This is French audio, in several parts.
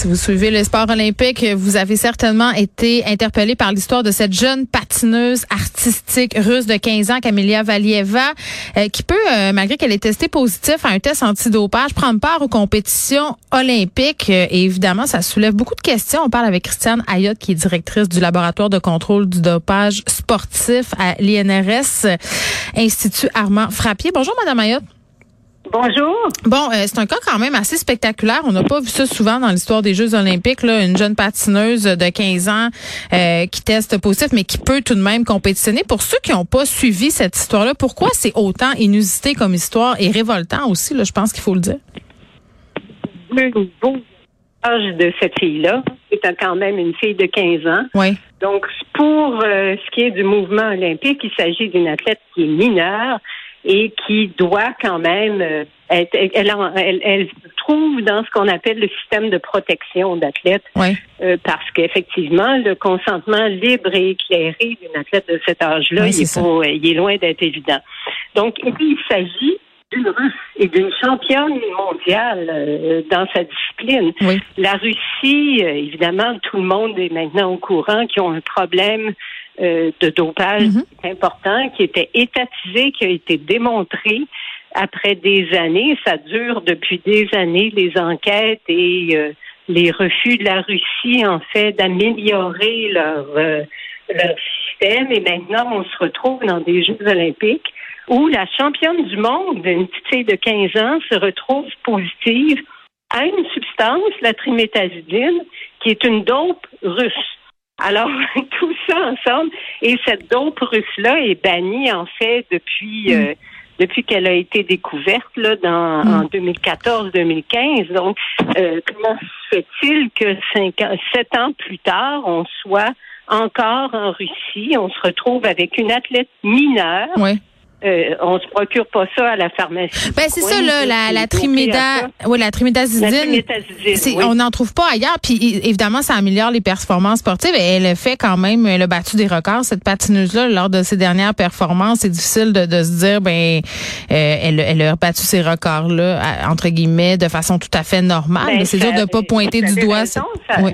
Si vous suivez le sport olympique, vous avez certainement été interpellé par l'histoire de cette jeune patineuse artistique russe de 15 ans, Camélia Valieva, euh, qui peut, euh, malgré qu'elle ait testé positif à un test antidopage, prendre part aux compétitions olympiques. Euh, et évidemment, ça soulève beaucoup de questions. On parle avec Christiane Ayotte, qui est directrice du laboratoire de contrôle du dopage sportif à l'INRS, Institut Armand Frappier. Bonjour, Madame Ayotte. Bonjour. Bon, euh, c'est un cas quand même assez spectaculaire. On n'a pas vu ça souvent dans l'histoire des Jeux olympiques. Là, une jeune patineuse de 15 ans euh, qui teste positif, mais qui peut tout de même compétitionner. Pour ceux qui n'ont pas suivi cette histoire-là, pourquoi c'est autant inusité comme histoire et révoltant aussi, là, je pense qu'il faut le dire? Le beau âge de cette fille-là, c'est quand même une fille de 15 ans. Oui. Donc, pour euh, ce qui est du mouvement olympique, il s'agit d'une athlète qui est mineure et qui doit quand même euh, être, elle, elle, elle, se trouve dans ce qu'on appelle le système de protection d'athlètes Oui. euh, parce qu'effectivement le consentement libre et éclairé d'une athlète de cet âge-là, Oui, il, est pas- il est loin d'être évident. Donc il s'agit d'une Russe et d'une championne mondiale euh, dans sa discipline. Oui. La Russie, euh, évidemment, tout le monde est maintenant au courant qu'ils ont un problème euh, de dopage Mhm. important qui était étatisé, qui a été démontré après des années. Ça dure depuis des années, les enquêtes et euh, les refus de la Russie, en fait, d'améliorer leur, euh, leur système. Et maintenant, on se retrouve dans des Jeux olympiques où la championne du monde, une petite fille de 15 ans, se retrouve positive à une substance, la triméthazidine, qui est une dope russe. Alors, tout ça ensemble, et cette dope russe-là est bannie, en fait, depuis, euh, depuis qu'elle a été découverte là, dans, en 2014-2015. Donc, euh, comment se fait-il que cinq ans, sept ans plus tard, on soit encore en Russie, on se retrouve avec une athlète mineure. Euh, on se procure pas ça à la pharmacie. Ben c'est Oui, ça là, la, la triméda, oui, la trimédazidine. oui. On n'en trouve pas ailleurs. Puis évidemment, ça améliore les performances sportives. Et elle a fait quand même, elle a battu des records, cette patineuse-là, lors de ses dernières performances. C'est difficile de, de se dire, ben, euh, elle, elle a battu ces records-là, à- entre guillemets, de façon tout à fait normale. Ben, c'est dur de pas pointer du doigt. raison, ça. Oui.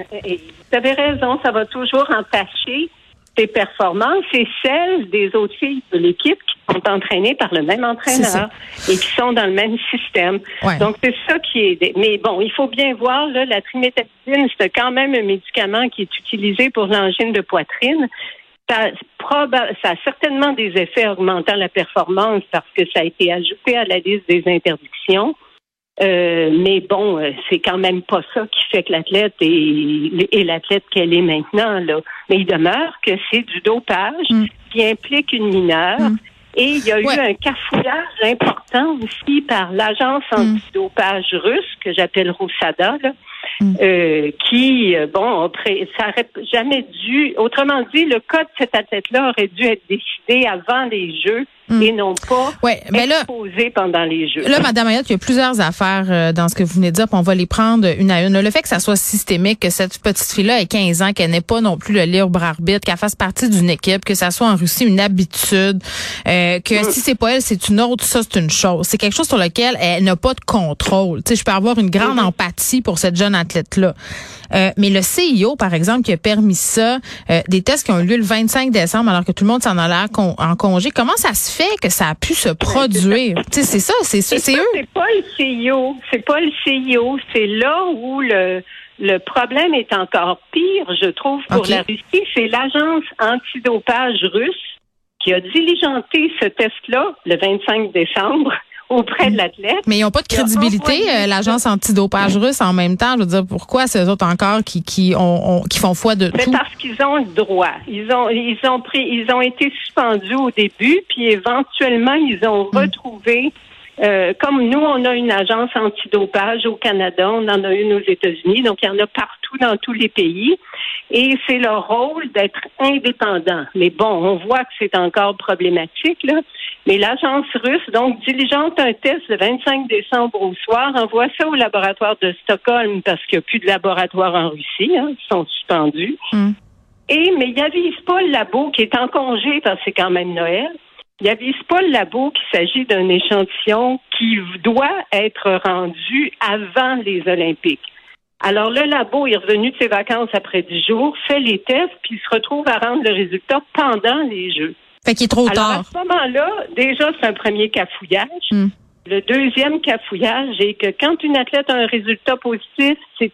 Vous avez raison, ça va toujours entacher tes performances et celles des autres filles de l'équipe qui sont entraînées par le même entraîneur et qui sont dans le même système. Ouais. Donc, c'est ça qui est... Mais bon, il faut bien voir, là, la triméthazidine, c'est quand même un médicament qui est utilisé pour l'angine de poitrine. Ça, ça a certainement des effets augmentant la performance parce que ça a été ajouté à la liste des interdictions. Euh, mais bon, euh, c'est quand même pas ça qui fait que l'athlète est, est l'athlète qu'elle est maintenant. Là. Mais il demeure que c'est du dopage Mm. qui implique une mineure. Mm. Et il y a eu un cafouillage important aussi par l'agence antidopage russe, que j'appelle Roussada, là, euh, qui, euh, bon, ça aurait jamais dû, autrement dit, le cas de cet athlète-là aurait dû être décidé avant les Jeux Hmm. et non pas ouais, mais là, pendant les Jeux. Là, Madame Ayotte, il y a plusieurs affaires euh, dans ce que vous venez de dire, puis on va les prendre une à une. Le fait que ça soit systémique, que cette petite fille-là ait 15 ans, qu'elle n'ait pas non plus le libre arbitre, qu'elle fasse partie d'une équipe, que ça soit en Russie une habitude, euh, que si c'est pas elle, c'est une autre, ça c'est une chose. C'est quelque chose sur lequel elle n'a pas de contrôle. Tu sais, je peux avoir une grande hmm. empathie pour cette jeune athlète-là. Euh, mais le CIO, par exemple, qui a permis ça, des tests qui ont eu lieu le 25 décembre alors que tout le monde s'en allait en congé, comment ça se fait que ça a pu se produire? c'est ça, c'est ça, c'est eux. C'est pas le CIO. C'est pas le CIO. C'est là où le, le problème est encore pire, je trouve, pour la Russie. C'est l'agence antidopage russe qui a diligenté ce test-là le 25 décembre auprès de l'athlète. Mais ils n'ont pas de crédibilité, euh, l'agence antidopage russe en même temps. Je veux dire, pourquoi ces autres encore qui, qui, ont, qui font foi de tout? parce qu'ils ont le droit. Ils ont, ils ont pris, ils ont été suspendus au début, puis éventuellement, ils ont hmm. retrouvé euh, comme nous, on a une agence antidopage au Canada, on en a une aux États-Unis, donc il y en a partout dans tous les pays. Et c'est leur rôle d'être indépendant. Mais bon, on voit que c'est encore problématique, là. Mais l'agence russe, donc, diligente un test le 25 décembre au soir, envoie ça au laboratoire de Stockholm parce qu'il n'y a plus de laboratoire en Russie, hein, ils sont suspendus. Hmm. Et, mais il n'avise pas le labo qui est en congé parce que c'est quand même Noël. Il n'avise pas le labo qu'il s'agit d'un échantillon qui doit être rendu avant les Olympiques. Alors, le labo est revenu de ses vacances après dix jours, fait les tests, puis se retrouve à rendre le résultat pendant les Jeux. Fait qu'il est trop Alors, tard. À ce moment-là, déjà, c'est un premier cafouillage. Hmm. Le deuxième cafouillage est que quand une athlète a un résultat positif, c'est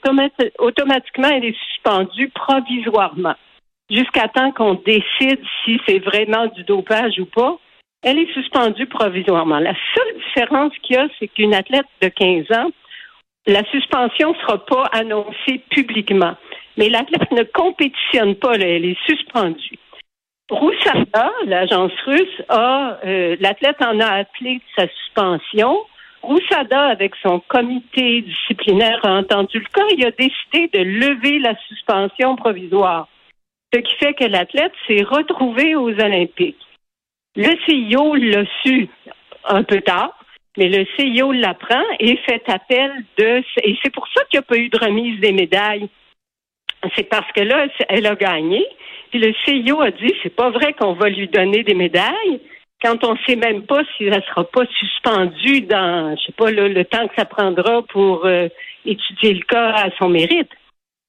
automatiquement, elle est suspendue provisoirement jusqu'à temps qu'on décide si c'est vraiment du dopage ou pas elle est suspendue provisoirement. La seule différence qu'il y a, c'est qu'une athlète de 15 ans, la suspension ne sera pas annoncée publiquement. Mais l'athlète ne compétitionne pas, elle est suspendue. Roussada, l'agence russe, a euh, l'athlète en a appelé sa suspension. Roussada, avec son comité disciplinaire, a entendu le cas. Il a décidé de lever la suspension provisoire. Ce qui fait que l'athlète s'est retrouvé aux Olympiques. Le CIO l'a su un peu tard, mais le CIO l'apprend et fait appel de. Et c'est pour ça qu'il n'y a pas eu de remise des médailles. C'est parce que là, elle a gagné. Puis le CIO a dit c'est pas vrai qu'on va lui donner des médailles quand on ne sait même pas si elle sera pas suspendue dans, je sais pas, le temps que ça prendra pour euh, étudier le cas à son mérite.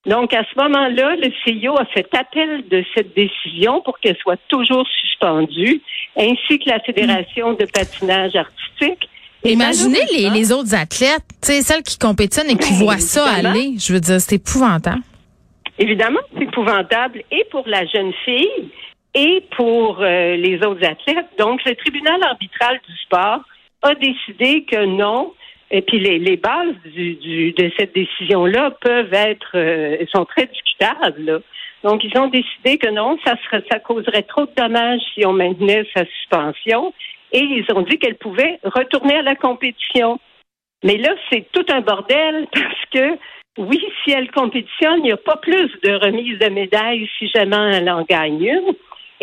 Donc, à ce moment-là, le CIO a fait appel de cette décision pour qu'elle soit toujours suspendue, ainsi que la Fédération de patinage artistique. Imaginez les, les, autres athlètes, celles qui compétitionnent et qui ben, voient ça aller. Je veux dire, c'est épouvantable. Évidemment, c'est épouvantable et pour la jeune fille et pour euh, les autres athlètes. Donc, le tribunal arbitral du sport a décidé que non, et puis les, bases du, du, de cette décision-là peuvent être euh, sont très discutables. Donc ils ont décidé que non, ça serait, ça causerait trop de dommages si on maintenait sa suspension. Et ils ont dit qu'elle pouvait retourner à la compétition. Mais là, c'est tout un bordel parce que oui, si elle compétitionne, il n'y a pas plus de remise de médailles si jamais elle en gagne une.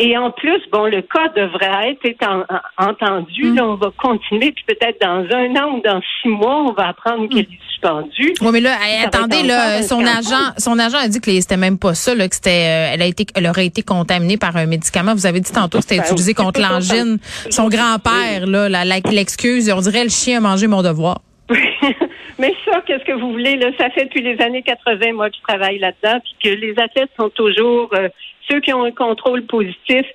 Et en plus, bon, le cas devrait être, entendu. Mm. on va continuer, puis peut-être dans un an ou dans six mois, on va apprendre qu'elle est suspendue. Oui, mais là, attendez, là, son agent, son agent a dit que c'était même pas ça, là, que c'était, euh, elle a été, elle aurait été contaminée par un médicament. Vous avez dit tantôt que c'était ben, utilisé contre l'angine. Son grand-père, là, l'excuse, on dirait le chien a mangé mon devoir. Mais ça, qu'est-ce que vous voulez? Là, ça fait depuis les années 80, moi, que je travaille là-dedans, puis que les athlètes sont toujours euh, ceux qui ont un contrôle positif,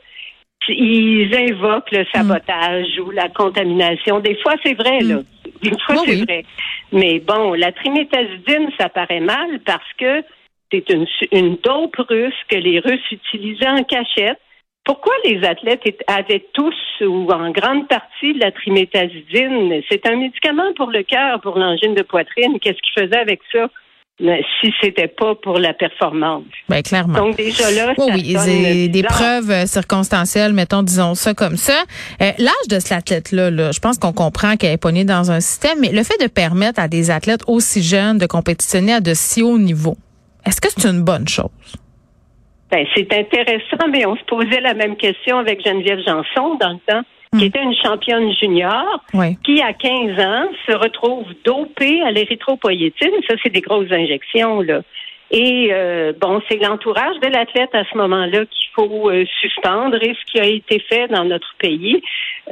ils invoquent le sabotage ou la contamination. Des fois, c'est vrai, là. Mm. Des fois, c'est vrai. Mais bon, la triméthazidine, ça paraît mal parce que c'est une, une dope russe que les Russes utilisaient en cachette. Pourquoi les athlètes avaient tous ou en grande partie de la triméthazidine? C'est un médicament pour le cœur, pour l'angine de poitrine. Qu'est-ce qu'ils faisaient avec ça? si c'était pas pour la performance. Ben, clairement. Donc déjà là, Oui, ça oui, des preuves euh, circonstancielles, mettons, disons ça comme ça. Euh, L'âge de cet athlète-là, là, je pense qu'on comprend qu'elle est pognée dans un système, mais le fait de permettre à des athlètes aussi jeunes de compétitionner à de si hauts niveaux, est-ce que c'est une bonne chose? Ben, c'est intéressant, mais on se posait la même question avec Geneviève Janson dans le temps, qui Hmm. était une championne junior, Oui. qui à 15 ans se retrouve dopée à l'érythropoïétine. Ça, c'est des grosses injections, là. Et euh, bon, c'est l'entourage de l'athlète à ce moment-là qu'il faut euh, suspendre. Et ce qui a été fait dans notre pays,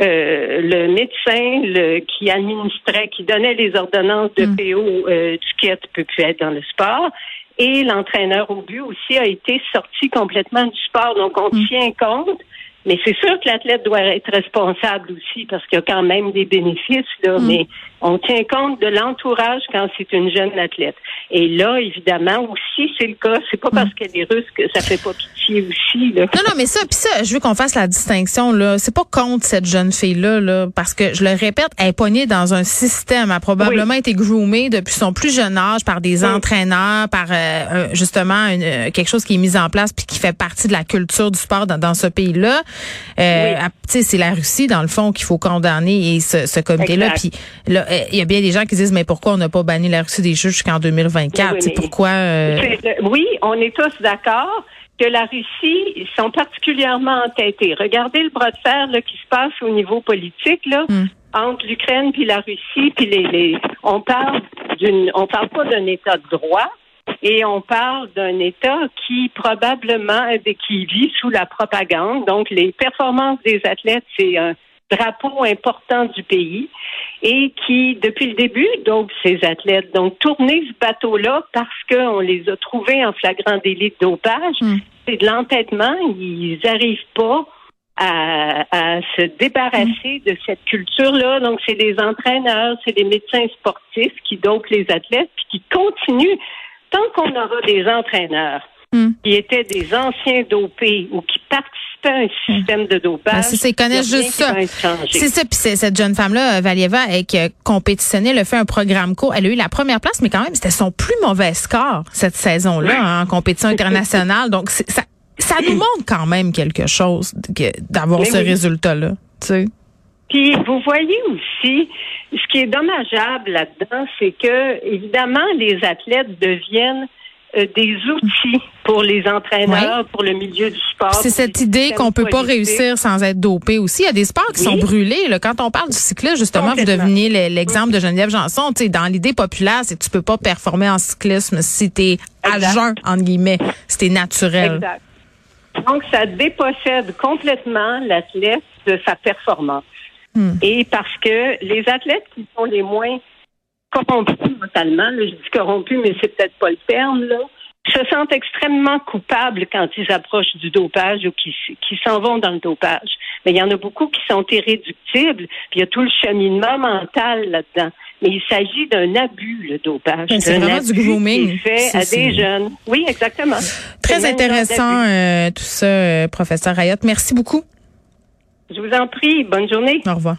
euh, le médecin le, qui administrait, qui donnait les ordonnances de Mm. PO, euh, du kit peut plus être dans le sport. Et l'entraîneur au but aussi a été sorti complètement du sport. Donc, on Mm. tient compte. Mais c'est sûr que l'athlète doit être responsable aussi parce qu'il y a quand même des bénéfices, là. Mm. Mais on tient compte de l'entourage quand c'est une jeune athlète. Et là, évidemment, aussi, c'est le cas. C'est pas parce qu'elle est russe que ça fait pas pitié aussi, là. Non, non, mais ça, puis ça, je veux qu'on fasse la distinction là. C'est pas contre cette jeune fille là, là, parce que je le répète, elle est pognée dans un système, elle a probablement été groomée depuis son plus jeune âge par des Oui. entraîneurs, par euh, justement une- quelque chose qui est mis en place puis qui fait partie de la culture du sport dans, dans ce pays-là. Euh, Oui. à- Tu sais, c'est la Russie dans le fond qu'il faut condamner et ce, ce comité-là. Puis là, euh, il y a bien des gens qui disent mais pourquoi on n'a pas banni la Russie des jeux jusqu'en 2024 Oui, mais- pourquoi euh, Oui, on est tous d'accord que la Russie ils sont particulièrement entêtés. Regardez le bras de fer là, qui se passe au niveau politique là, Hmm. entre l'Ukraine puis la Russie, puis les, les on parle d'une on parle pas d'un État de droit et on parle d'un État qui probablement qui vit sous la propagande. Donc les performances des athlètes, c'est un drapeau important du pays et qui, depuis le début, donc ces athlètes, donc tourner ce bateau-là parce qu'on les a trouvés en flagrant délit de dopage, Hmm. c'est de l'entêtement. Ils n'arrivent pas à, à se débarrasser de cette culture-là. Donc, c'est des entraîneurs, c'est des médecins sportifs qui dopent les athlètes, puis qui continuent. Tant qu'on aura des entraîneurs Hmm. qui étaient des anciens dopés ou qui participaient à un système de dopage, Ben, c'est connaissent juste ça. C'est ça, puis cette jeune femme-là, euh, Valieva, elle, qui a compétitionné, elle a fait un programme court. Elle a eu la première place, mais quand même, c'était son plus mauvais score cette saison-là hein, en compétition internationale. Donc, ça, ça nous montre quand même quelque chose d'avoir ce oui. résultat-là. Tu sais. Puis vous voyez aussi, ce qui est dommageable là-dedans, c'est que évidemment les athlètes deviennent euh, des outils pour les entraîneurs, pour le milieu du sport. C'est cette idée qu'on peut pas réussir sans être dopé aussi. Il y a des sports qui Oui. sont brûlés. Là. Quand on parle du cyclisme, justement, vous deveniez le- l'exemple de Geneviève Janson. Tu dans l'idée populaire, c'est que tu peux pas performer en cyclisme si t'es à Exact. jeun, entre guillemets, si naturel. Exact. Donc, ça dépossède complètement l'athlète de sa performance. Hmm. Et parce que les athlètes qui sont les moins corrompus mentalement, là, je dis corrompus, mais c'est peut-être pas le terme, là, se sentent extrêmement coupables quand ils approchent du dopage ou qui, qui s'en vont dans le dopage. Mais il y en a beaucoup qui sont irréductibles, puis il y a tout le cheminement mental là-dedans. Mais il s'agit d'un abus, le dopage. Ben, c'est vraiment du abus grooming. qui est fait à des jeunes. Oui, exactement. Très intéressant euh, tout ça, euh, professeur Rayot. Merci beaucoup. Je vous en prie. Bonne journée. Au revoir.